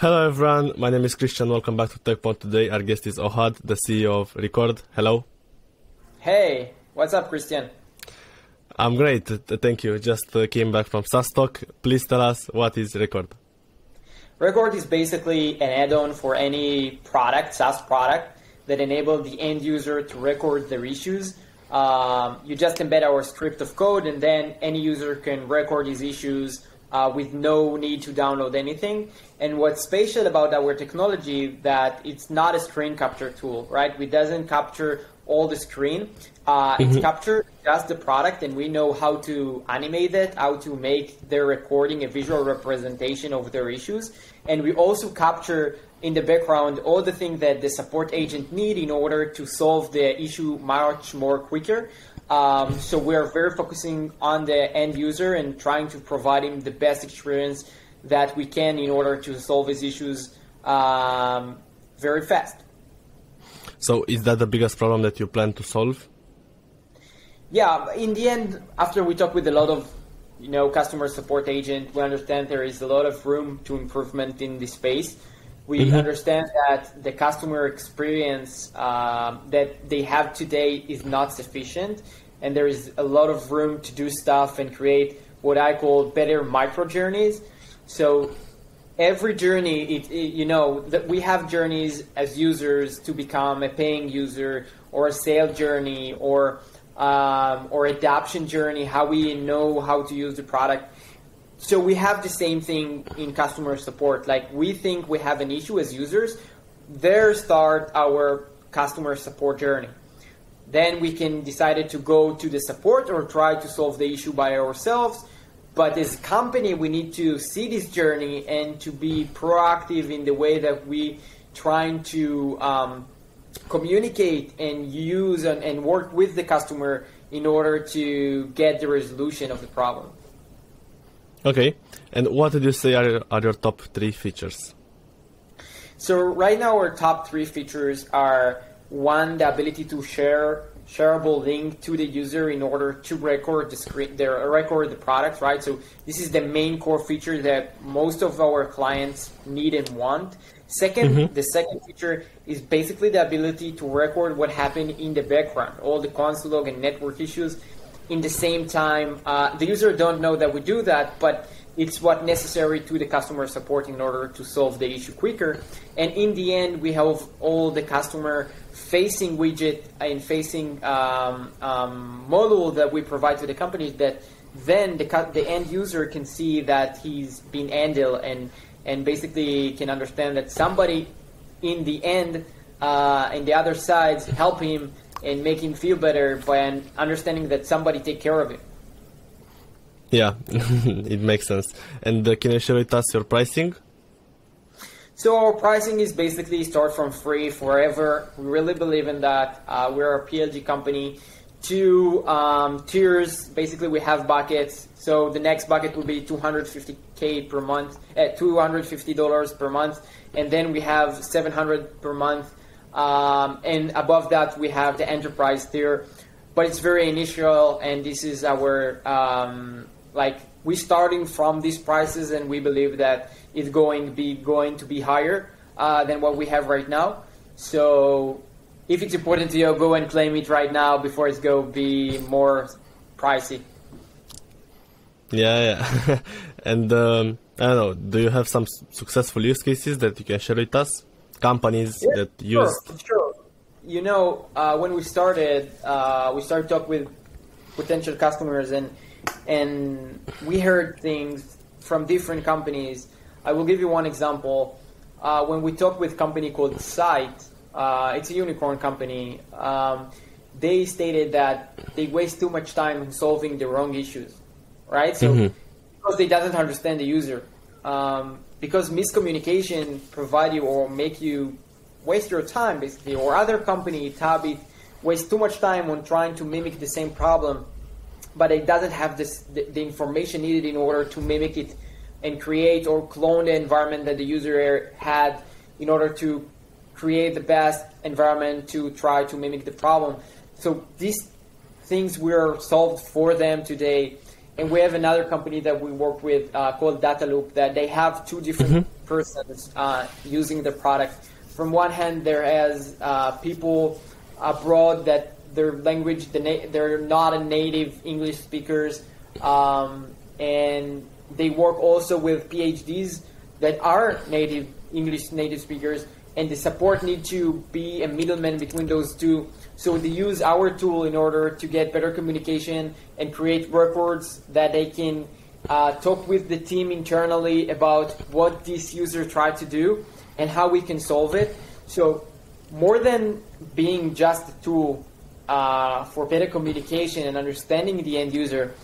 Hello everyone, my name is Christian. Welcome back to Tekpon today. Our guest is Ohad, the CEO of Record. Hello. Hey, what's up, Christian? I'm great, thank you. Just uh, came back from SaaStock. Please tell us what is Record. Record is basically an add-on for any product, SaaS product, that enable the end user to record their issues. Um, you just embed our script of code, and then any user can record his issues uh, with no need to download anything. And what's special about our technology that it's not a screen capture tool, right? It doesn't capture all the screen. Uh, mm-hmm. It's captured just the product, and we know how to animate it, how to make their recording a visual representation of their issues. And we also capture in the background all the things that the support agent need in order to solve the issue much more quicker. Um, so we are very focusing on the end user and trying to provide him the best experience that we can in order to solve his issues um, very fast. So is that the biggest problem that you plan to solve? Yeah, in the end, after we talk with a lot of you know customer support agent, we understand there is a lot of room to improvement in this space. We mm-hmm. understand that the customer experience um, that they have today is not sufficient, and there is a lot of room to do stuff and create what I call better micro journeys. So every journey, it, it, you know, that we have journeys as users to become a paying user or a sale journey or um, or adoption journey, how we know how to use the product so we have the same thing in customer support. Like we think we have an issue as users, there start our customer support journey. Then we can decide to go to the support or try to solve the issue by ourselves. But as a company, we need to see this journey and to be proactive in the way that we trying to um, communicate and use and, and work with the customer in order to get the resolution of the problem. Okay. And what did you say are, are your top three features? So right now our top three features are one, the ability to share shareable link to the user in order to record the screen, the record the product, right? So this is the main core feature that most of our clients need and want. 2nd mm-hmm. the second feature is basically the ability to record what happened in the background, all the console log and network issues in the same time, uh, the user don't know that we do that, but it's what necessary to the customer support in order to solve the issue quicker. And in the end, we have all the customer facing widget and facing um, um, module that we provide to the companies that then the, the end user can see that he's been handled and, and basically can understand that somebody in the end, uh, in the other sides, help him and make him feel better by understanding that somebody take care of him. Yeah, it makes sense. And uh, can you share with us your pricing? So our pricing is basically start from free forever. We really believe in that. Uh, we're a PLG company. Two um, tiers. Basically, we have buckets. So the next bucket will be 250k per month, at uh, 250 dollars per month, and then we have 700 per month um, and above that, we have the enterprise tier, but it's very initial, and this is our um, like we starting from these prices, and we believe that it's going to be going to be higher uh, than what we have right now. So if it's important to you, go and claim it right now before it's to be more pricey. Yeah, yeah. and um, I don't know. Do you have some successful use cases that you can share with us? Companies yeah, that sure, used? Sure. You know, uh, when we started, uh, we started talk with potential customers, and and we heard things from different companies. I will give you one example. Uh, when we talked with a company called Site, uh, it's a unicorn company. Um, they stated that they waste too much time in solving the wrong issues, right? So mm-hmm. because they doesn't understand the user. Um, because miscommunication provide you or make you waste your time basically or other company Tabit waste too much time on trying to mimic the same problem but it doesn't have this the, the, information needed in order to mimic it and create or clone the environment that the user had in order to create the best environment to try to mimic the problem. So these things were solved for them today and we have another company that we work with uh, called Dataloop that they have two different mm-hmm. persons uh, using the product. From one hand, there has uh, people abroad that their language, the na- they're not a native English speakers, um, and they work also with PhDs that are native English native speakers, and the support need to be a middleman between those two. So they use our tool in order to get better communication and create records that they can uh, talk with the team internally about what this user tried to do and how we can solve it. So more than being just a tool uh, for better communication and understanding the end user,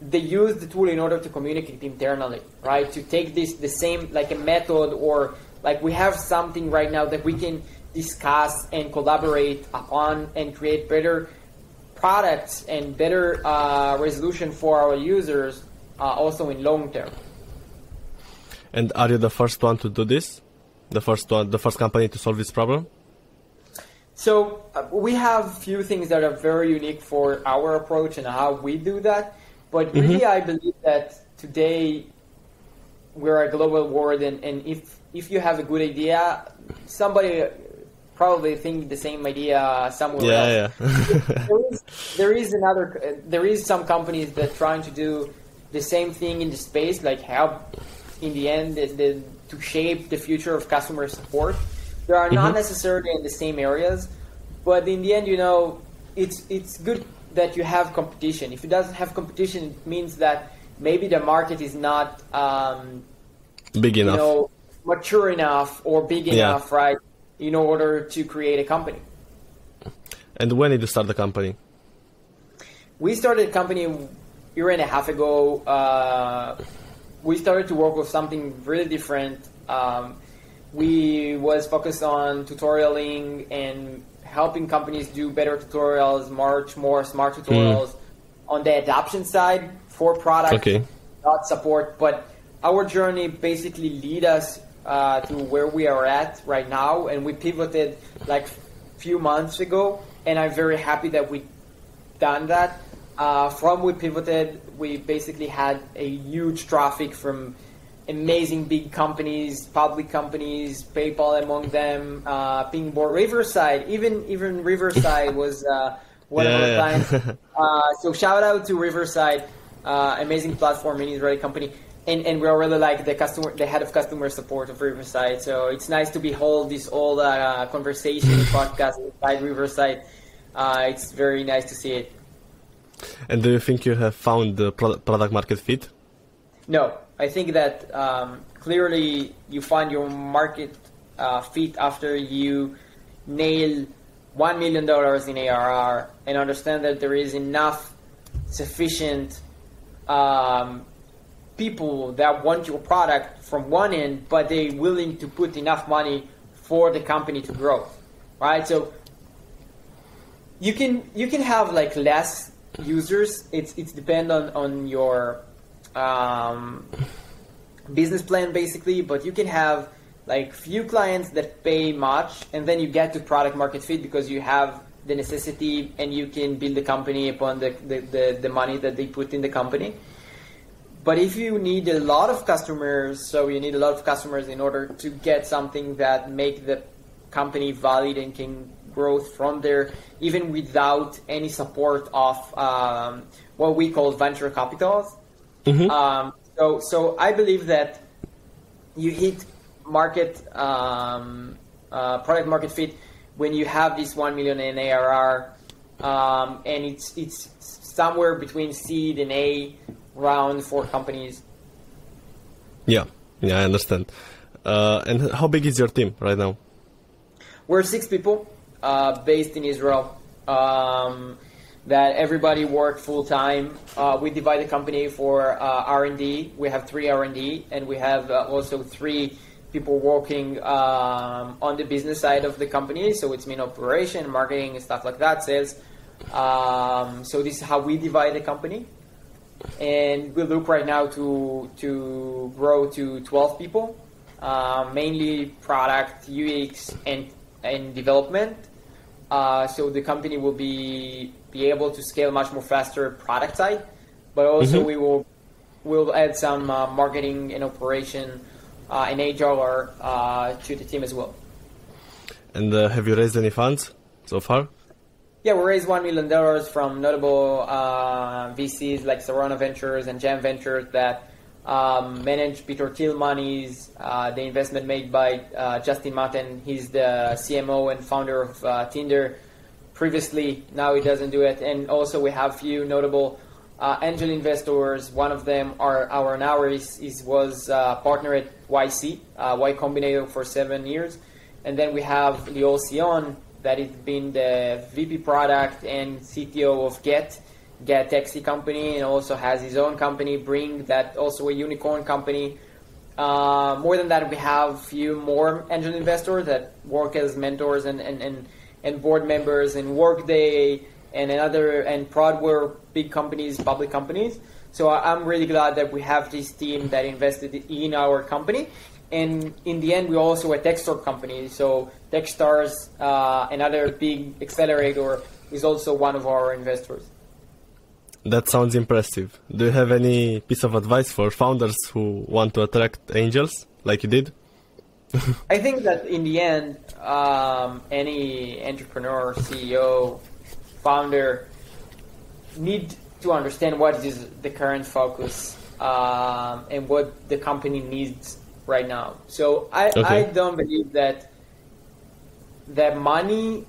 they use the tool in order to communicate internally, right? To take this the same like a method or like we have something right now that we can discuss and collaborate upon and create better products and better uh, resolution for our users uh, also in long term. And are you the first one to do this? The first one, the first company to solve this problem? So uh, we have few things that are very unique for our approach and how we do that. But mm-hmm. really, I believe that today we're a global world, and, and if if you have a good idea, somebody probably think the same idea somewhere yeah, else. Yeah. there, is, there is another. There is some companies that trying to do the same thing in the space, like help in the end the, the, to shape the future of customer support. They are not mm-hmm. necessarily in the same areas, but in the end, you know, it's it's good that you have competition. If it doesn't have competition, it means that maybe the market is not um, big enough, you know, mature enough or big yeah. enough, right, in order to create a company. And when did you start the company? We started a company a year and a half ago. Uh, we started to work with something really different. Um, we was focused on tutorialing and helping companies do better tutorials, much more smart tutorials mm. on the adoption side for product, okay. not support. But our journey basically lead us uh, to where we are at right now, and we pivoted like a few months ago, and I'm very happy that we done that. Uh, from we pivoted, we basically had a huge traffic from amazing big companies, public companies, PayPal among them, uh, Pingboard, Riverside, even even Riverside was uh, one yeah, of our yeah. clients. Uh, so shout out to Riverside, uh, amazing platform in Israeli company. And, and we're really like the customer, the head of customer support of Riverside. So it's nice to behold this old uh, conversation podcast inside Riverside. Uh, it's very nice to see it. And do you think you have found the product market fit? No, I think that um, clearly you find your market uh, fit after you nail one million dollars in ARR and understand that there is enough sufficient um, people that want your product from one end, but they're willing to put enough money for the company to grow, right? So you can you can have like less users. It's it's depend on on your um, business plan basically, but you can have like few clients that pay much, and then you get to product market fit because you have the necessity and you can build the company upon the, the, the, the money that they put in the company. But if you need a lot of customers, so you need a lot of customers in order to get something that make the company valid and can grow from there, even without any support of um, what we call venture capitals. Mm-hmm. Um, so, so I believe that you hit market um, uh, product market fit when you have this one million in ARR, um, and it's it's somewhere between seed and A round for companies. Yeah, yeah, I understand. Uh, and how big is your team right now? We're six people uh, based in Israel. Um, that everybody work full time. Uh, we divide the company for uh, R and D. We have three R and D, and we have uh, also three people working um, on the business side of the company. So it's mean operation, marketing, stuff like that, sales. Um, so this is how we divide the company, and we look right now to to grow to 12 people, uh, mainly product, UX, and and development. Uh, so the company will be be able to scale much more faster product side, but also mm-hmm. we will will add some uh, marketing and operation uh, an HR uh, to the team as well. And uh, have you raised any funds so far? Yeah, we raised one million dollars from notable uh, VCs like Sarona Ventures and Jam Ventures that um, manage Peter Thiel monies. Uh, the investment made by uh, Justin Mateen, he's the CMO and founder of uh, Tinder. Previously, now he doesn't do it. And also, we have few notable uh, angel investors. One of them our now is, is was uh, partner at YC, Y Combinator for seven years. And then we have Lior Sion, that has been the VP product and CTO of Get, Get Taxi company, and also has his own company, Bringg, that also a unicorn company. Uh, more than that, we have a few more angel investors that work as mentors and, and, and, and board members in Workday and another and Prodware, big companies, public companies. So I'm really glad that we have this team that invested in our company and in the end, we're also a Techstars company. So Techstars, uh, another big accelerator, is also one of our investors. That sounds impressive. Do you have any piece of advice for founders who want to attract angels, like you did? I think that in the end, um, any entrepreneur, CEO, founder need to understand what is the current focus um, and what the company needs right now. So I, okay. I don't believe that that money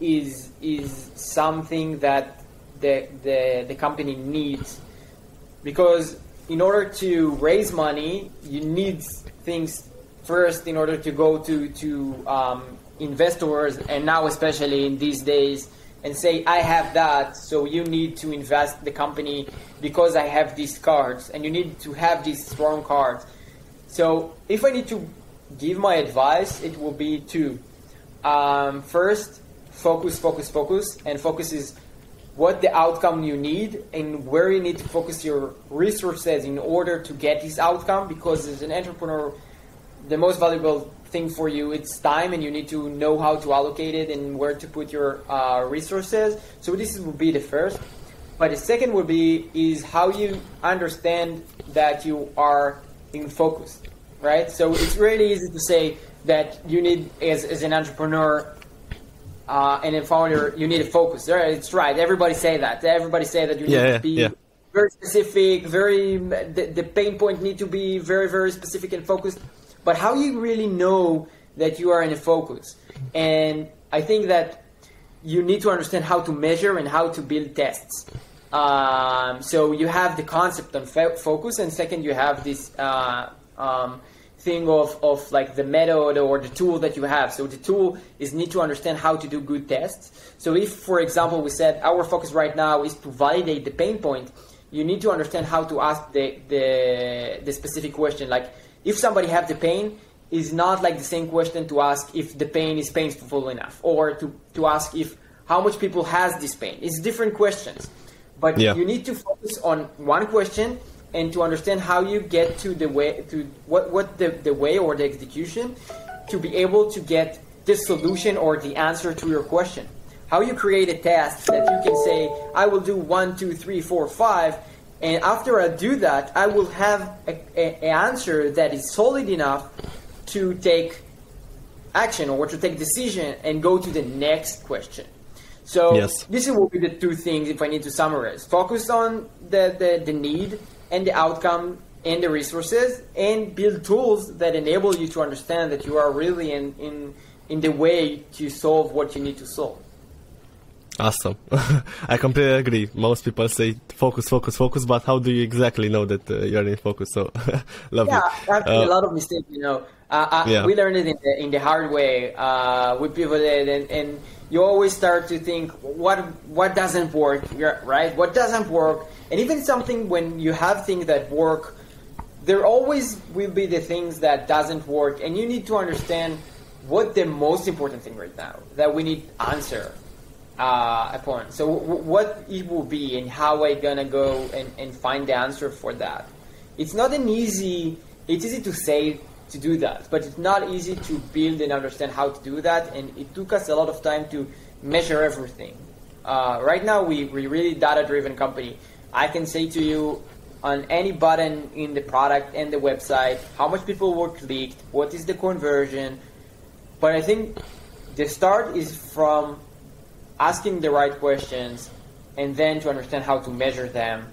is is something that the, the the company needs because in order to raise money you need things first in order to go to to um, investors and now especially in these days and say I have that so you need to invest the company because I have these cards and you need to have these strong cards so if I need to give my advice, it will be to um, first focus, focus, focus, and focus is what the outcome you need and where you need to focus your resources in order to get this outcome. Because as an entrepreneur, the most valuable thing for you it's time, and you need to know how to allocate it and where to put your uh, resources. So this will be the first. But the second would be is how you understand that you are in focus, right? So it's really easy to say that you need, as, as an entrepreneur uh, and a founder, you need a focus. It's right. Everybody say that. Everybody say that you need yeah, to be yeah. very specific. Very the, the pain point need to be very very specific and focused. But how you really know that you are in a focus? And I think that you need to understand how to measure and how to build tests. Um, so you have the concept on focus, and second, you have this uh, um, thing of, of like the method or the tool that you have. So the tool is need to understand how to do good tests. So if, for example, we said our focus right now is to validate the pain point, you need to understand how to ask the the, the specific question. Like if somebody have the pain, is not like the same question to ask if the pain is painful enough, or to, to ask if how much people has this pain. It's different questions. But yeah. you need to focus on one question and to understand how you get to the way to what what the, the way or the execution to be able to get the solution or the answer to your question. How you create a task that you can say, I will do one, two, three, four, five, and after I do that, I will have a, a, a answer that is solid enough to take action or to take decision and go to the next question. So yes. this will be the two things if I need to summarize. Focus on the, the, the need and the outcome and the resources and build tools that enable you to understand that you are really in, in, in the way to solve what you need to solve. Awesome. I completely agree. Most people say focus, focus, focus, but how do you exactly know that uh, you're in focus? So, love yeah, actually, uh, a lot of mistakes, you know. Uh, uh, yeah. We learned it in the, in the hard way. Uh, we pivoted and, and you always start to think what what doesn't work right what doesn't work and even something when you have things that work there always will be the things that doesn't work and you need to understand what the most important thing right now that we need answer uh, upon so w- what it will be and how i gonna go and, and find the answer for that it's not an easy it's easy to say to do that. But it's not easy to build and understand how to do that, and it took us a lot of time to measure everything. Uh, right now, we, we really data-driven company. I can say to you, on any button in the product and the website, how much people were clicked, what is the conversion. But I think the start is from asking the right questions and then to understand how to measure them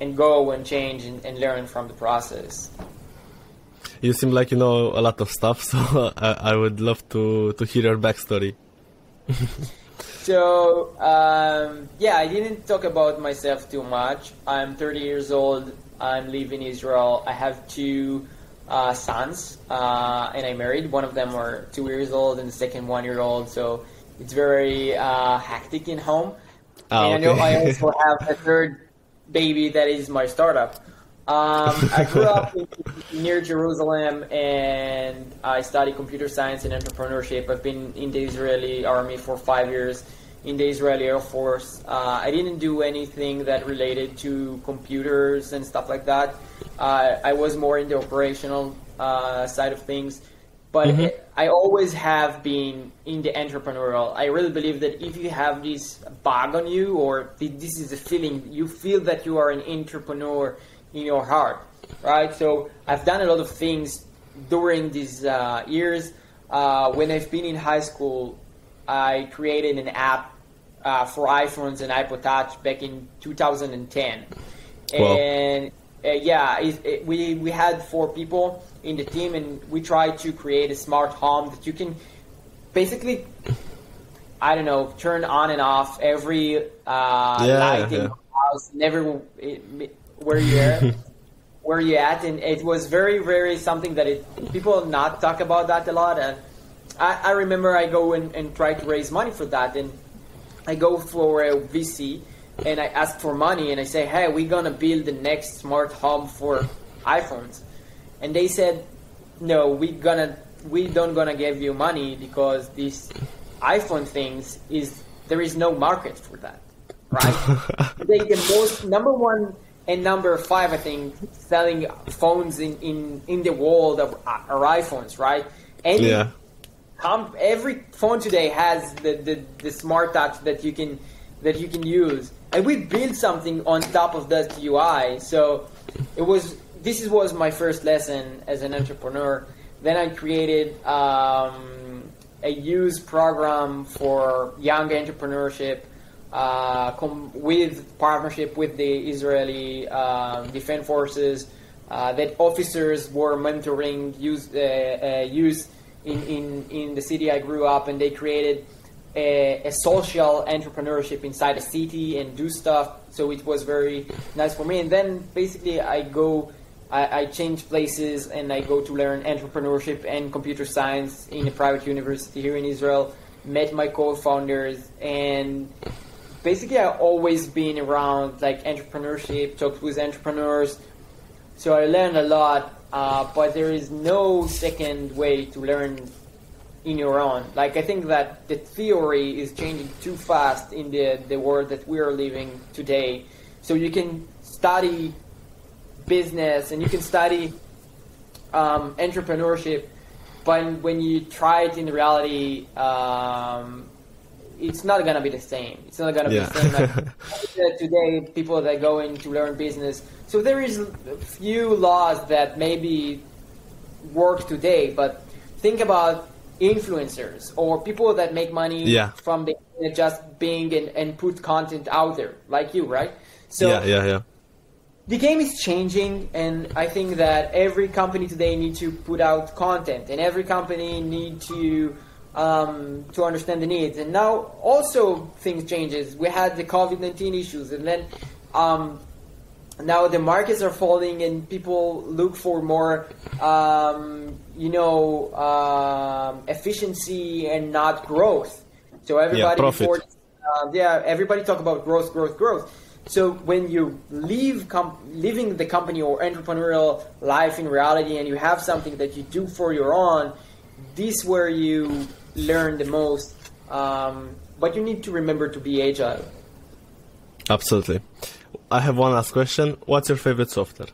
and go and change and, and learn from the process. You seem like you know a lot of stuff, so I, I would love to, to hear your backstory. so, um, yeah, I didn't talk about myself too much. I'm 30 years old. I'm living in Israel. I have two uh, sons, uh, and I'm married. One of them are two years old, and the second one year old. So it's very uh, hectic in home. Oh, and okay. I also have a third baby that is my startup. Um, I grew up in, near Jerusalem and I studied computer science and entrepreneurship. I've been in the Israeli army for five years, in the Israeli Air Force. Uh, I didn't do anything that related to computers and stuff like that. Uh, I was more in the operational uh, side of things. But Mhm. it- I always have been in the entrepreneurial. I really believe that if you have this bug on you, or th- this is a feeling, you feel that you are an entrepreneur in your heart, right? So I've done a lot of things during these uh, years. Uh, when I've been in high school, I created an app uh, for iPhones and iPod Touch back in 2010, Wow. and uh, yeah, it, it, we we had four people in the team, and we tried to create a smart home that you can basically, I don't know, turn on and off every uh, Yeah, light in the house, never it, where you're. where you at, and it was very very something that it people not talk about that a lot, and I, I remember I go and, and try to raise money for that, and I go for a VC and I ask for money and I say, hey, we're gonna build the next smart home for iPhones, and they said, no, we gonna we don't gonna give you money because this iPhone things is there is no market for that, right? they the most number one and number five, I think, selling phones in in, in the world of, uh, are iPhones, right? Any Yeah. every phone today has the, the, the smart touch that you can that you can use. And we built something on top of that UI so it was this was my first lesson as an entrepreneur. Then I created um, a use program for young entrepreneurship uh, com- with partnership with the Israeli um, Defense Forces uh, that officers were mentoring use uh, uh, use in, in, in the city I grew up, and they created a, a social entrepreneurship inside a city and do stuff. So it was very nice for me. And then basically I go, I, I change places and I go to learn entrepreneurship and computer science in a private university here in Israel. Met my co-founders and basically I've always been around like entrepreneurship, talked with entrepreneurs. So I learned a lot, uh, but there is no second way to learn in your own. Like I think that the theory is changing too fast in the the world that we are living today. So you can study business and you can study um, entrepreneurship, but when you try it in reality, um, it's not gonna be the same. It's not gonna Yeah. be the same. Like, today, people that go in to learn business. So there is a few laws that maybe work today, but think about influencers or people that make money Yeah. from the just being and, and put content out there, like you, right? So yeah, yeah, yeah. the game is changing and i think that every company today need to put out content and every company need to um, to understand the needs and now also things changes we had the covid-19 issues and then um, now the markets are falling and people look for more um, you know um, efficiency and not growth so everybody profit. before uh, yeah, everybody talk about growth, growth, growth. So when you leave com- living the company or entrepreneurial life in reality, and you have something that you do for your own, this where you learn the most. Um, but you need to remember to be agile. Absolutely. I have one last question. What's your favorite software?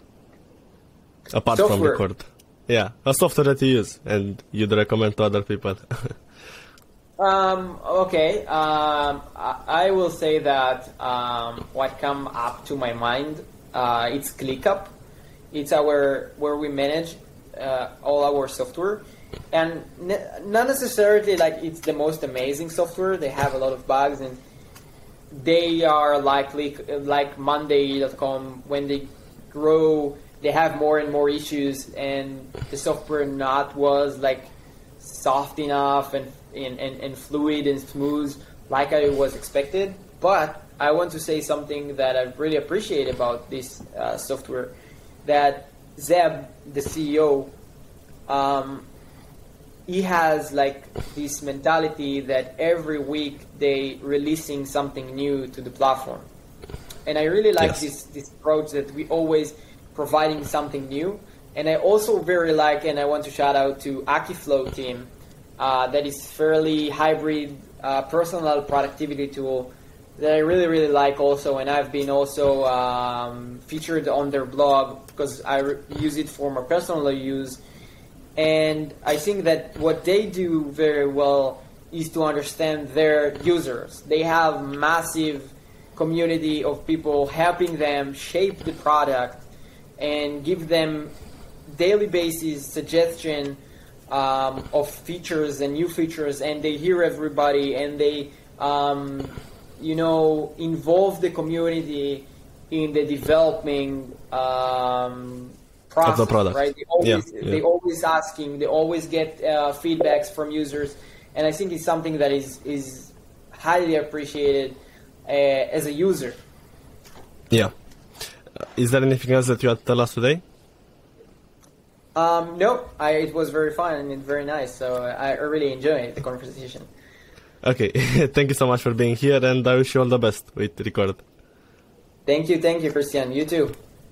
Apart from Software. Record. Yeah, a software that you use and you'd recommend to other people. Um, okay, um, I, I will say that um, what come up to my mind Uh, it's ClickUp. It's our where we manage uh, all our software, and ne- not necessarily like it's the most amazing software. They have a lot of bugs, and they are likely like Monday.com when they grow, they have more and more issues, and the software not was like soft enough and and, and, and fluid and smooth like I was expected. But I want to say something that I really appreciate about this uh, software that Zeb, the CEO, um, he has like this mentality that every week they releasing something new to the platform, and I really like yes. this this approach that we always providing something new. And I also very like, and I want to shout out to Akiflow team, uh, that is fairly hybrid uh, personal productivity tool that I really really like also, and I've been also um, featured on their blog because I re- use it for my personal use. And I think that what they do very well is to understand their users. They have massive community of people helping them shape the product and give them daily basis suggestion um, of features and new features, and they hear everybody and they um, you know, involve the community in the developing um, process, of the product. right? They always, yeah, yeah. they always asking, they always get uh, feedbacks from users, and I think it's something that is is highly appreciated uh, as a user. Yeah. Uh, is there anything else that you had to tell us today? Um, no, I, it was very fun and very nice. So I really enjoyed the conversation. Okay, thank you so much for being here, and I wish you all the best with Record. Thank you, thank you, Christian. You too.